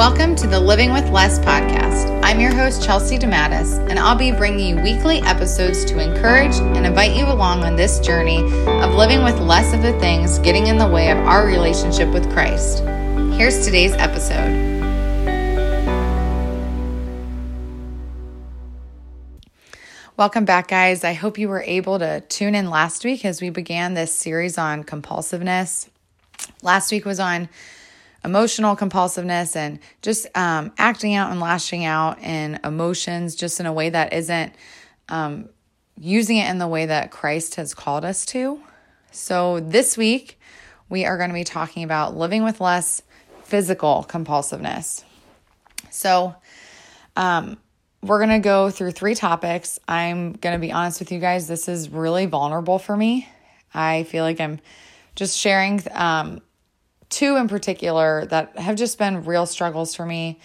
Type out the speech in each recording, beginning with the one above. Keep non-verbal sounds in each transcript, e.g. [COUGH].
Welcome to the Living with Less podcast. I'm your host, Chelsea DeMattis, and I'll be bringing you weekly episodes to encourage and invite you along on this journey of living with less of the things getting in the way of our relationship with Christ. Here's today's episode. Welcome back, guys. I hope you were able to tune in last week as we began this series on compulsiveness. Last week was on emotional compulsiveness and just um, acting out and lashing out in emotions just in a way that isn't um, using it in the way that Christ has called us to. So, this week, we are going to be talking about living with less physical compulsiveness. So, um, we're going to go through three topics. I'm going to be honest with you guys, this is really vulnerable for me. I feel like I'm just sharing um, two in particular that have just been real struggles for me.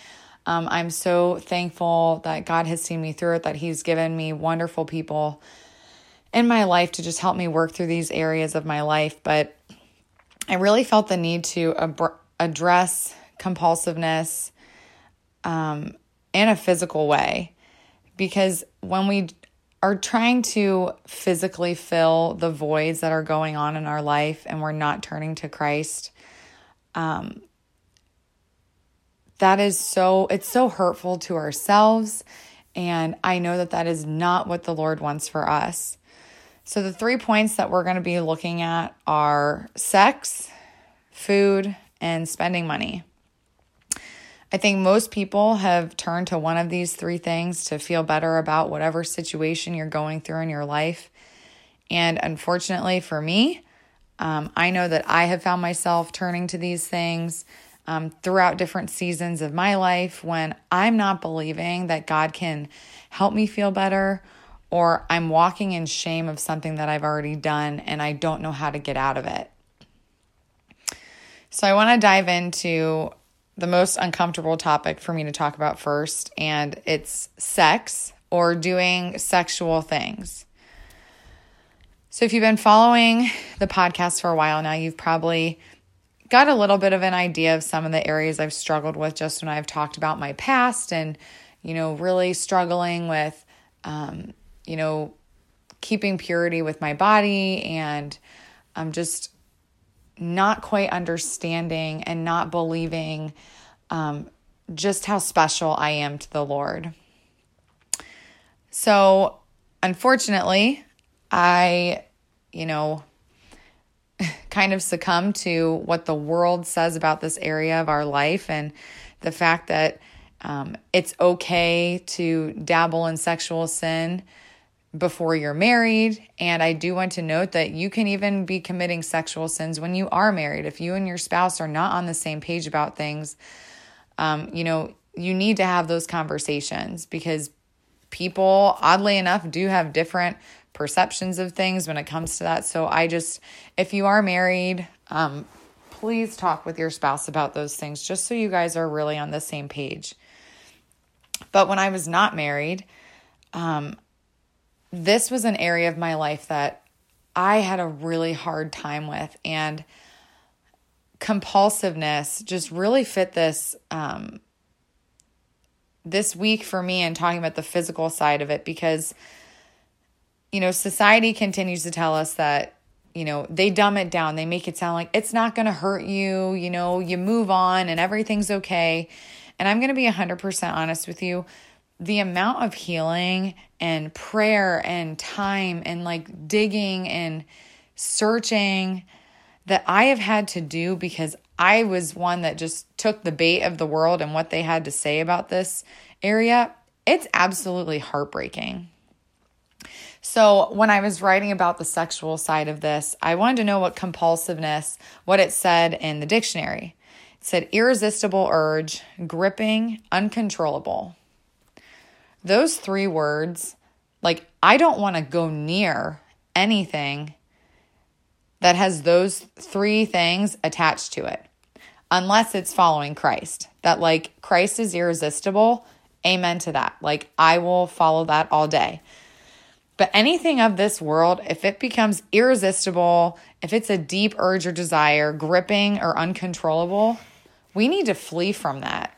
Um, I'm so thankful that God has seen me through it, that He's given me wonderful people in my life to just help me work through these areas of my life. But I really felt the need to ab- address compulsiveness um, in a physical way because when we are trying to physically fill the voids that are going on in our life and we're not turning to Christ, um, that is so, it's so hurtful to ourselves. And I know that that is not what the Lord wants for us. So, the three points that we're going to be looking at are sex, food, and spending money. I think most people have turned to one of these three things to feel better about whatever situation you're going through in your life. And unfortunately for me, um, I know that I have found myself turning to these things um, throughout different seasons of my life when I'm not believing that God can help me feel better, or I'm walking in shame of something that I've already done and I don't know how to get out of it. So, I want to dive into the most uncomfortable topic for me to talk about first, and it's sex or doing sexual things. So, if you've been following the podcast for a while now, you've probably got a little bit of an idea of some of the areas I've struggled with just when I've talked about my past and, you know, really struggling with, um, you know, keeping purity with my body and I'm just not quite understanding and not believing um, just how special I am to the Lord. So, unfortunately, I, you know, [LAUGHS] kind of succumb to what the world says about this area of our life and the fact that um, it's okay to dabble in sexual sin before you're married. And I do want to note that you can even be committing sexual sins when you are married. If you and your spouse are not on the same page about things, um, you know, you need to have those conversations because people, oddly enough, do have different perceptions of things when it comes to that. So I just, if you are married, um, please talk with your spouse about those things just so you guys are really on the same page. But when I was not married, um, this was an area of my life that I had a really hard time with. And compulsiveness just really fit this um, this week for me and talking about the physical side of it because you know society continues to tell us that you know they dumb it down. They make it sound like it's not going to hurt you you know you move on and everything's okay. And i'm going to be 100% honest with you. The amount of healing and prayer and time and like digging and searching that I have had to do because I was one that just took the bait of the world and what they had to say about this area, it's absolutely heartbreaking. So, when I was writing about the sexual side of this, I wanted to know what compulsiveness, what it said in the dictionary. It said irresistible urge, gripping, uncontrollable. Those three words, like, I don't want to go near anything that has those three things attached to it, unless it's following Christ. That, like, Christ is irresistible. Amen to that. Like, I will follow that all day. But anything of this world, if it becomes irresistible, if it's a deep urge or desire, gripping or uncontrollable, we need to flee from that.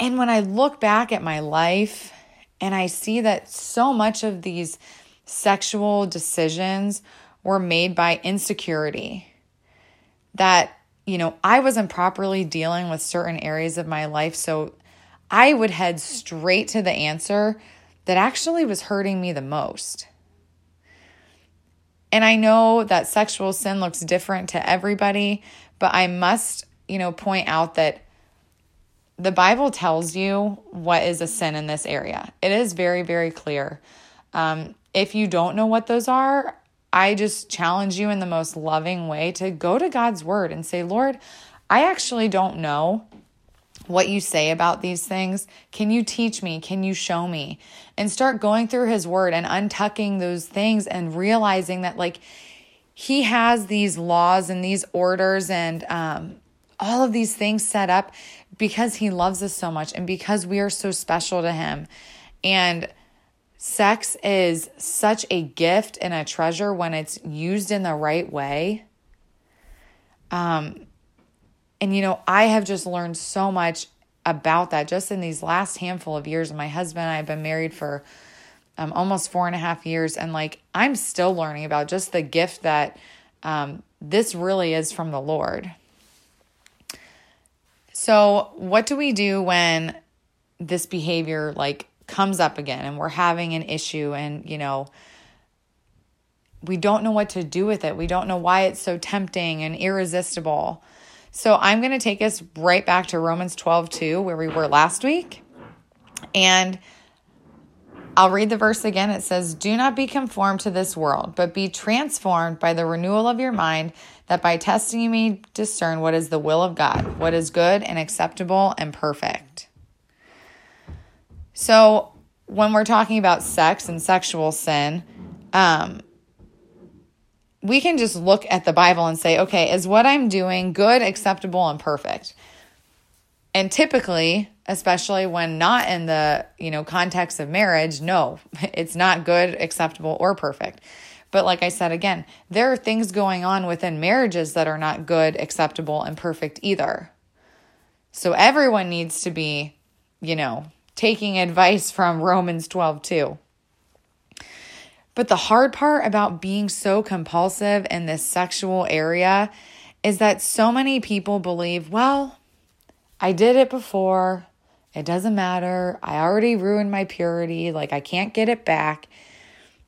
And when I look back at my life and I see that so much of these sexual decisions were made by insecurity, that, you know, I wasn't properly dealing with certain areas of my life. So I would head straight to the answer that actually was hurting me the most. And I know that sexual sin looks different to everybody, but I must, you know, point out that the Bible tells you what is a sin in this area. It is very, very clear. Um, if you don't know what those are, I just challenge you in the most loving way to go to God's word and say, Lord, I actually don't know what you say about these things. Can you teach me? Can you show me? And start going through his word and untucking those things and realizing that, like, he has these laws and these orders and um, all of these things set up because he loves us so much and because we are so special to him. And sex is such a gift and a treasure when it's used in the right way. Um, and, you know, I have just learned so much about that just in these last handful of years. My husband and I have been married for um, almost four and a half years. And like, I'm still learning about just the gift that um, this really is from the Lord. So, what do we do when this behavior like comes up again and we're having an issue and, you know, we don't know what to do with it. We don't know why it's so tempting and irresistible. So I'm going to take us right back to Romans 12, 2, where we were last week. And I'll read the verse again. It says, Do not be conformed to this world, but be transformed by the renewal of your mind, that by testing you may discern what is the will of God, what is good and acceptable and perfect. So, when we're talking about sex and sexual sin, um, we can just look at the Bible and say, okay, is what I'm doing good, acceptable, and perfect? And typically, especially when not in the, you know, context of marriage, no, [LAUGHS] it's not good, acceptable, or perfect. But like I said again, there are things going on within marriages that are not good, acceptable, and perfect either. So everyone needs to be, you know, taking advice from Romans 12 too. But the hard part about being so compulsive in this sexual area is that so many people believe, well, I did it before. It doesn't matter. I already ruined my purity. Like, I can't get it back.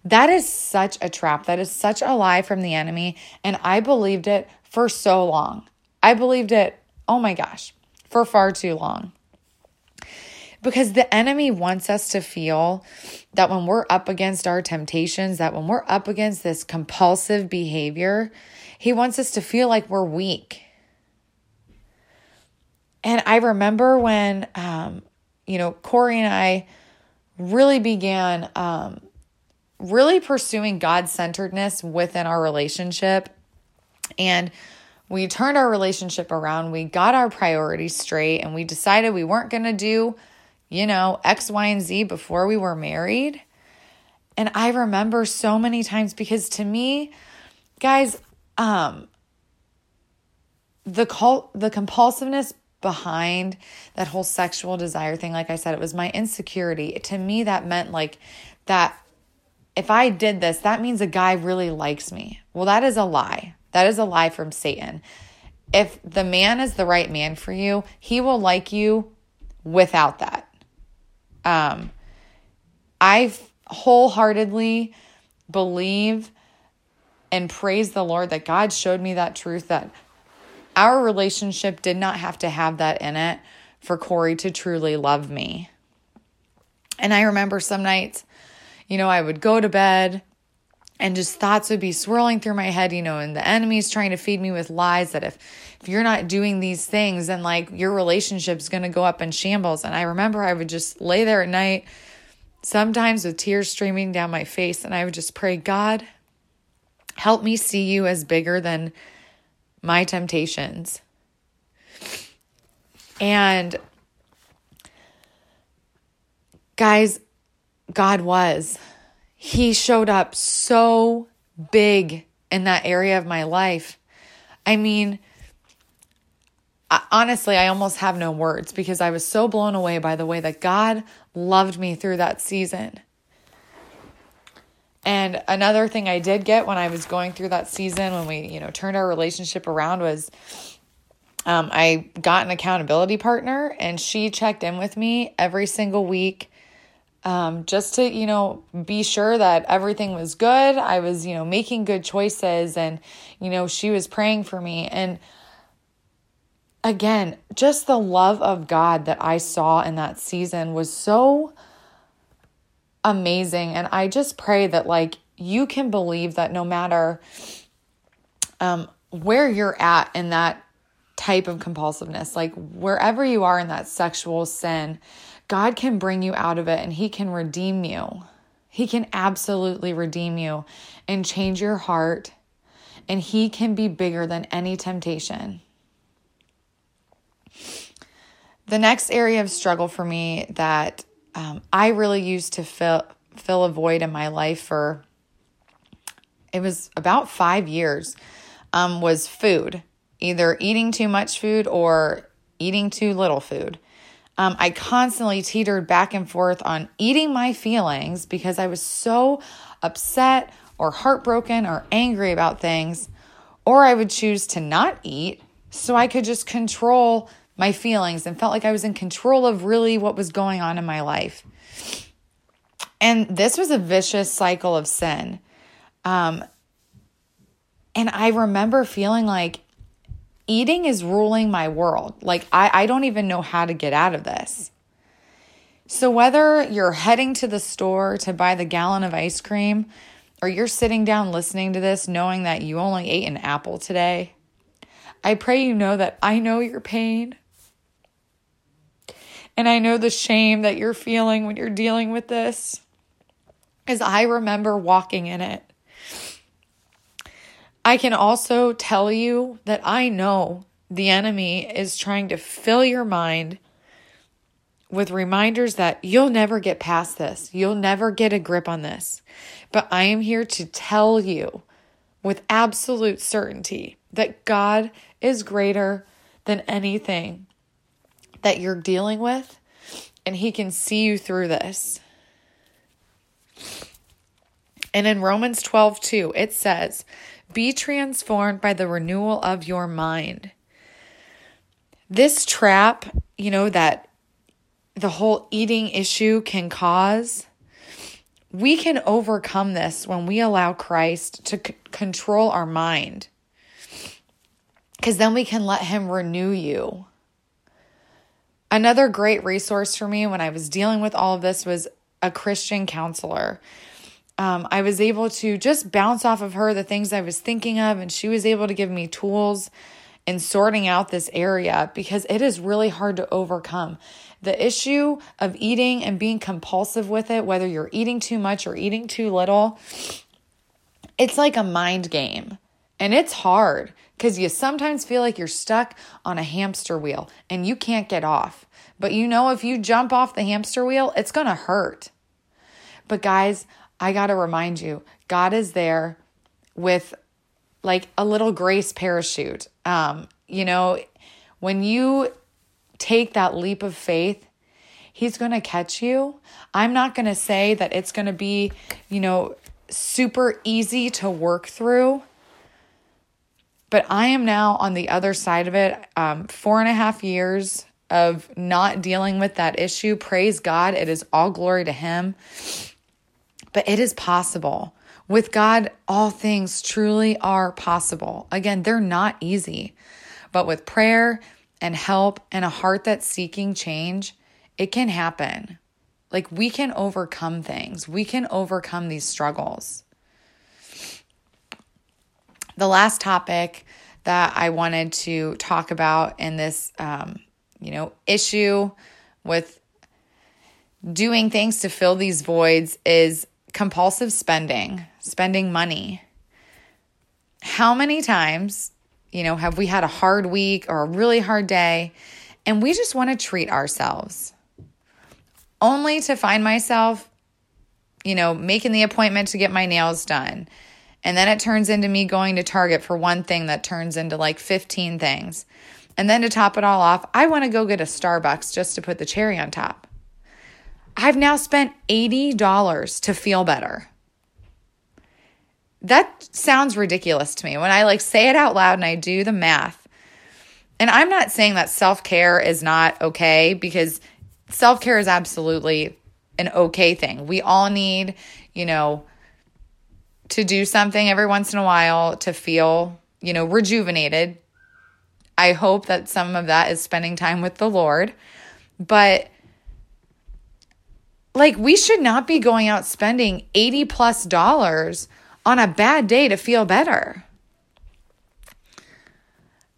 That is such a trap. That is such a lie from the enemy. And I believed it for so long. I believed it, oh my gosh, for far too long because the enemy wants us to feel that when we're up against our temptations, that when we're up against this compulsive behavior, he wants us to feel like we're weak. And I remember when, um, you know, Corey and I really began um, really pursuing God centeredness within our relationship. And we turned our relationship around. We got our priorities straight and we decided we weren't going to do you know, X, Y, and Z before we were married. And I remember so many times because to me, guys, um, the cult, the compulsiveness behind that whole sexual desire thing, like I said, it was my insecurity. To me, that meant like that if I did this, that means a guy really likes me. Well, that is a lie. That is a lie from Satan. If the man is the right man for you, he will like you without that. Um, I wholeheartedly believe and praise the Lord that God showed me that truth that our relationship did not have to have that in it for Corey to truly love me. And I remember some nights, you know, I would go to bed and just thoughts would be swirling through my head, you know, and the enemy's trying to feed me with lies that if if you're not doing these things, then like your relationship's to go up in shambles. And I remember I would just lay there at night, sometimes with tears streaming down my face, and I would just pray, God, help me see you as bigger than my temptations. And guys, God was. He showed up so big in that area of my life. I mean, Honestly, I almost have no words because I was so blown away by the way that God loved me through that season. And another thing I did get when I was going through that season when we, you know, turned our relationship around was um, I got an accountability partner and she checked in with me every single week um, just to, you know, be sure that everything was good. I was, you know, making good choices and, you know, she was praying for me. And again, just the love of God that I saw in that season was so amazing. And I just pray that, like, you can believe that no matter um, where you're at in that type of compulsiveness, like wherever you are in that sexual sin, God can bring you out of it and He can redeem you. He can absolutely redeem you and change your heart, and He can be bigger than any temptation. The next area of struggle for me that um, I really used to fill fill a void in my life for it was about five years um, was food, either eating too much food or eating too little food. Um, I constantly teetered back and forth on eating my feelings because I was so upset or heartbroken or angry about things, or I would choose to not eat so I could just control my feelings and felt like I was in control of really what was going on in my life. And this was a vicious cycle of sin. Um, and I remember feeling like eating is ruling my world. Like, I, I don't even know how to get out of this. So, whether you're heading to the store to buy the gallon of ice cream, or you're sitting down listening to this knowing that you only ate an apple today, I pray you know that I know your pain. And I know the shame that you're feeling when you're dealing with this, as I remember walking in it. I can also tell you that I know the enemy is trying to fill your mind with reminders that you'll never get past this. You'll never get a grip on this. But I am here to tell you with absolute certainty that God is greater than anything that you're dealing with, and He can see you through this. And in Romans 12, 2, it says, be transformed by the renewal of your mind. This trap, you know, that the whole eating issue can cause, we can overcome this when we allow Christ to c- control our mind. Because then we can let Him renew you. Another great resource for me when I was dealing with all of this was a Christian counselor um, I was able to just bounce off of her the things I was thinking of, and she was able to give me tools in sorting out this area because it is really hard to overcome. The issue of eating and being compulsive with it, whether you're eating too much or eating too little, it's like a mind game. And it's hard because you sometimes feel like you're stuck on a hamster wheel and you can't get off. But you know, if you jump off the hamster wheel, it's going to hurt. But guys, I got to remind you, God is there with like a little grace parachute. Um, you know, when you take that leap of faith, He's going to catch you. I'm not going to say that it's going to be, you know, super easy to work through. But I am now on the other side of it. Um, four and a half years of not dealing with that issue. Praise God. It is all glory to Him but it is possible. With God, all things truly are possible. Again, they're not easy, but with prayer and help and a heart that's seeking change, it can happen. Like we can overcome things, we can overcome these struggles. The last topic that I wanted to talk about in this, um, you know, issue with doing things to fill these voids is compulsive spending, spending money. How many times, you know, have we had a hard week or a really hard day and we just want to treat ourselves? Only to find myself, you know, making the appointment to get my nails done. And then it turns into me going to Target for one thing that turns into like 15 things. And then to top it all off, I want to go get a Starbucks just to put the cherry on top. I've now spent $80 to feel better. That sounds ridiculous to me when I like say it out loud and I do the math. And I'm not saying that self-care is not okay because self-care is absolutely an okay thing. We all need, you know, to do something every once in a while to feel, you know, rejuvenated. I hope that some of that is spending time with the Lord. But like we should not be going out spending 80 plus dollars on a bad day to feel better.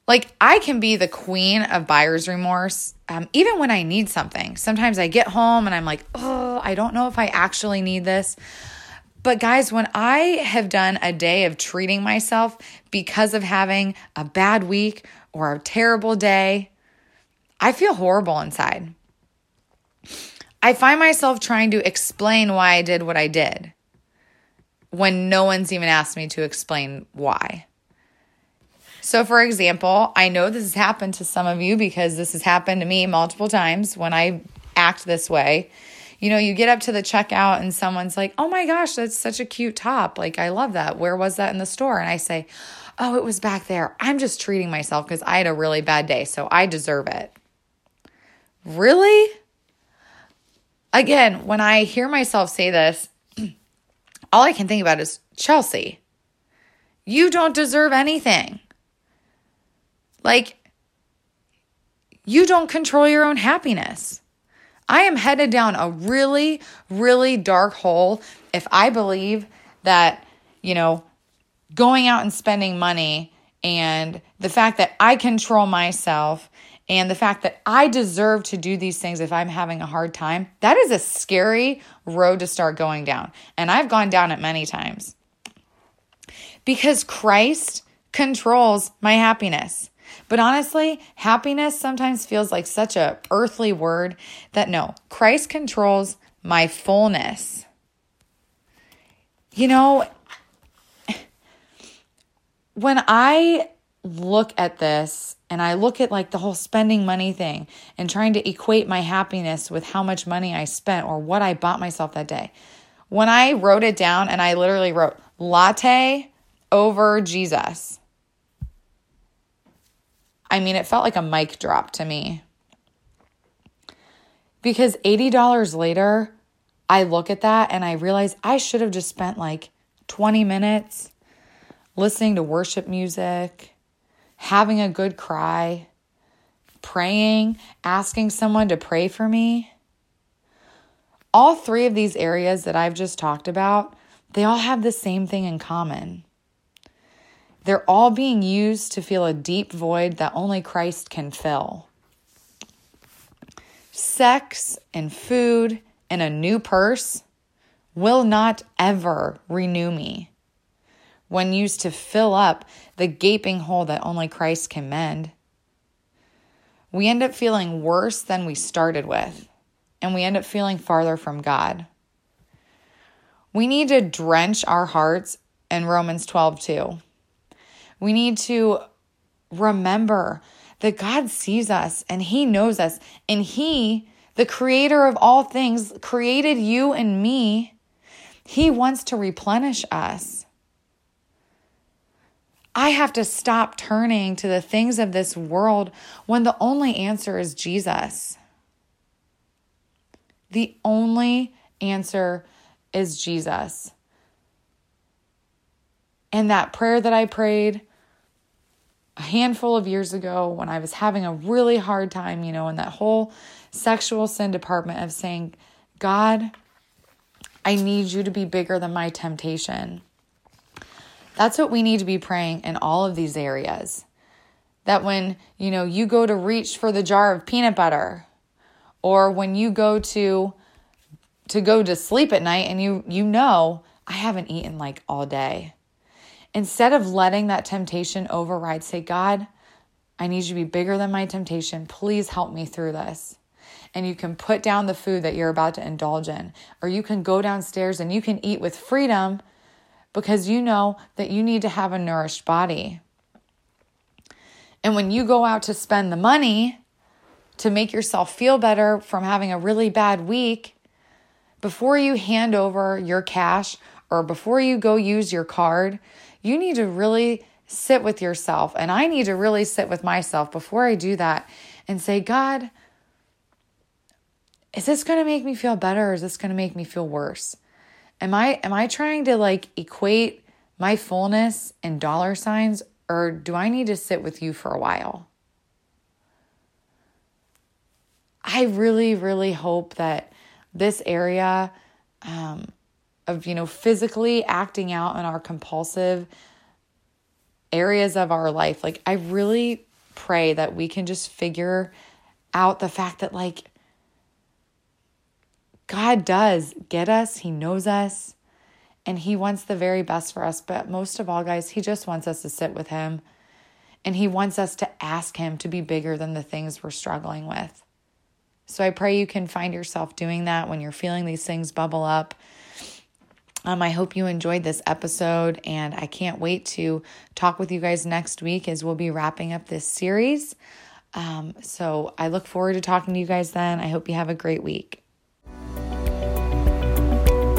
Like I can be the queen of buyer's remorse um, even when I need something. Sometimes I get home and I'm like, oh, I don't know if I actually need this. But guys, when I have done a day of treating myself because of having a bad week or a terrible day, I feel horrible inside. I find myself trying to explain why I did what I did when no one's even asked me to explain why. So, for example, I know this has happened to some of you because this has happened to me multiple times when I act this way. You know, you get up to the checkout and someone's like, oh my gosh, that's such a cute top. Like, I love that. Where was that in the store? And I say, oh, it was back there. I'm just treating myself because I had a really bad day, so I deserve it. Really? Again, when I hear myself say this, [CLEARS THROAT] all I can think about is Chelsea. You don't deserve anything. Like, you don't control your own happiness. I am headed down a really, really dark hole if I believe that, you know, going out and spending money and the fact that I control myself and the fact that I deserve to do these things if I'm having a hard time, that is a scary road to start going down. And I've gone down it many times. Because Christ controls my happiness. But honestly, happiness sometimes feels like such a earthly word that no, Christ controls my fullness. You know, when I look at this and I look at like the whole spending money thing and trying to equate my happiness with how much money I spent or what I bought myself that day. When I wrote it down and I literally wrote latte over Jesus. I mean, it felt like a mic drop to me. Because $80 later, I look at that and I realize I should have just spent like 20 minutes listening to worship music, having a good cry, praying, asking someone to pray for me. All three of these areas that I've just talked about, they all have the same thing in common. They're all being used to fill a deep void that only Christ can fill. Sex and food and a new purse will not ever renew me when used to fill up the gaping hole that only Christ can mend. We end up feeling worse than we started with, and we end up feeling farther from God. We need to drench our hearts in Romans 12 too. We need to remember that God sees us and He knows us, and He, the creator of all things, created you and me. He wants to replenish us. I have to stop turning to the things of this world when the only answer is Jesus. The only answer is Jesus. And that prayer that I prayed a handful of years ago when I was having a really hard time, you know, in that whole sexual sin department of saying, God, I need you to be bigger than my temptation. That's what we need to be praying in all of these areas. That when, you know, you go to reach for the jar of peanut butter or when you go to to go to sleep at night and you you know, I haven't eaten like all day. Instead of letting that temptation override, say, God, I need you to be bigger than my temptation. Please help me through this. And you can put down the food that you're about to indulge in, or you can go downstairs and you can eat with freedom because you know that you need to have a nourished body. And when you go out to spend the money to make yourself feel better from having a really bad week, before you hand over your cash or before you go use your card, you need to really sit with yourself. And I need to really sit with myself before I do that and say, God, is this going to make me feel better or is this going to make me feel worse? Am I am I trying to like equate my fullness in dollar signs or do I need to sit with you for a while? I really really hope that this area um, of you know physically acting out in our compulsive areas of our life like i really pray that we can just figure out the fact that like god does get us he knows us and he wants the very best for us but most of all guys he just wants us to sit with him and he wants us to ask him to be bigger than the things we're struggling with so I pray you can find yourself doing that when you're feeling these things bubble up. Um, I hope you enjoyed this episode, and I can't wait to talk with you guys next week as we'll be wrapping up this series. Um, so I look forward to talking to you guys then. I hope you have a great week.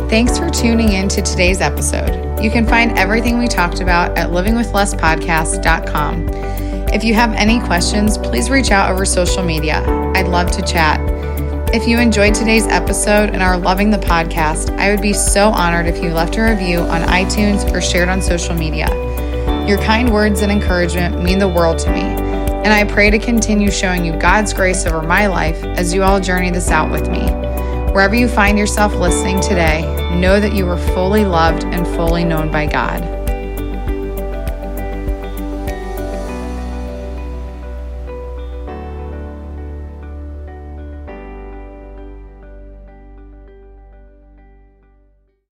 Thanks for tuning in to today's episode. You can find everything we talked about at livingwithlesspodcast.com. If you have any questions, please reach out over social media. I'd love to chat. If you enjoyed today's episode and are loving the podcast, I would be so honored if you left a review on iTunes or shared on social media. Your kind words and encouragement mean the world to me, and I pray to continue showing you God's grace over my life as you all journey this out with me. Wherever you find yourself listening today, know that you are fully loved and fully known by God.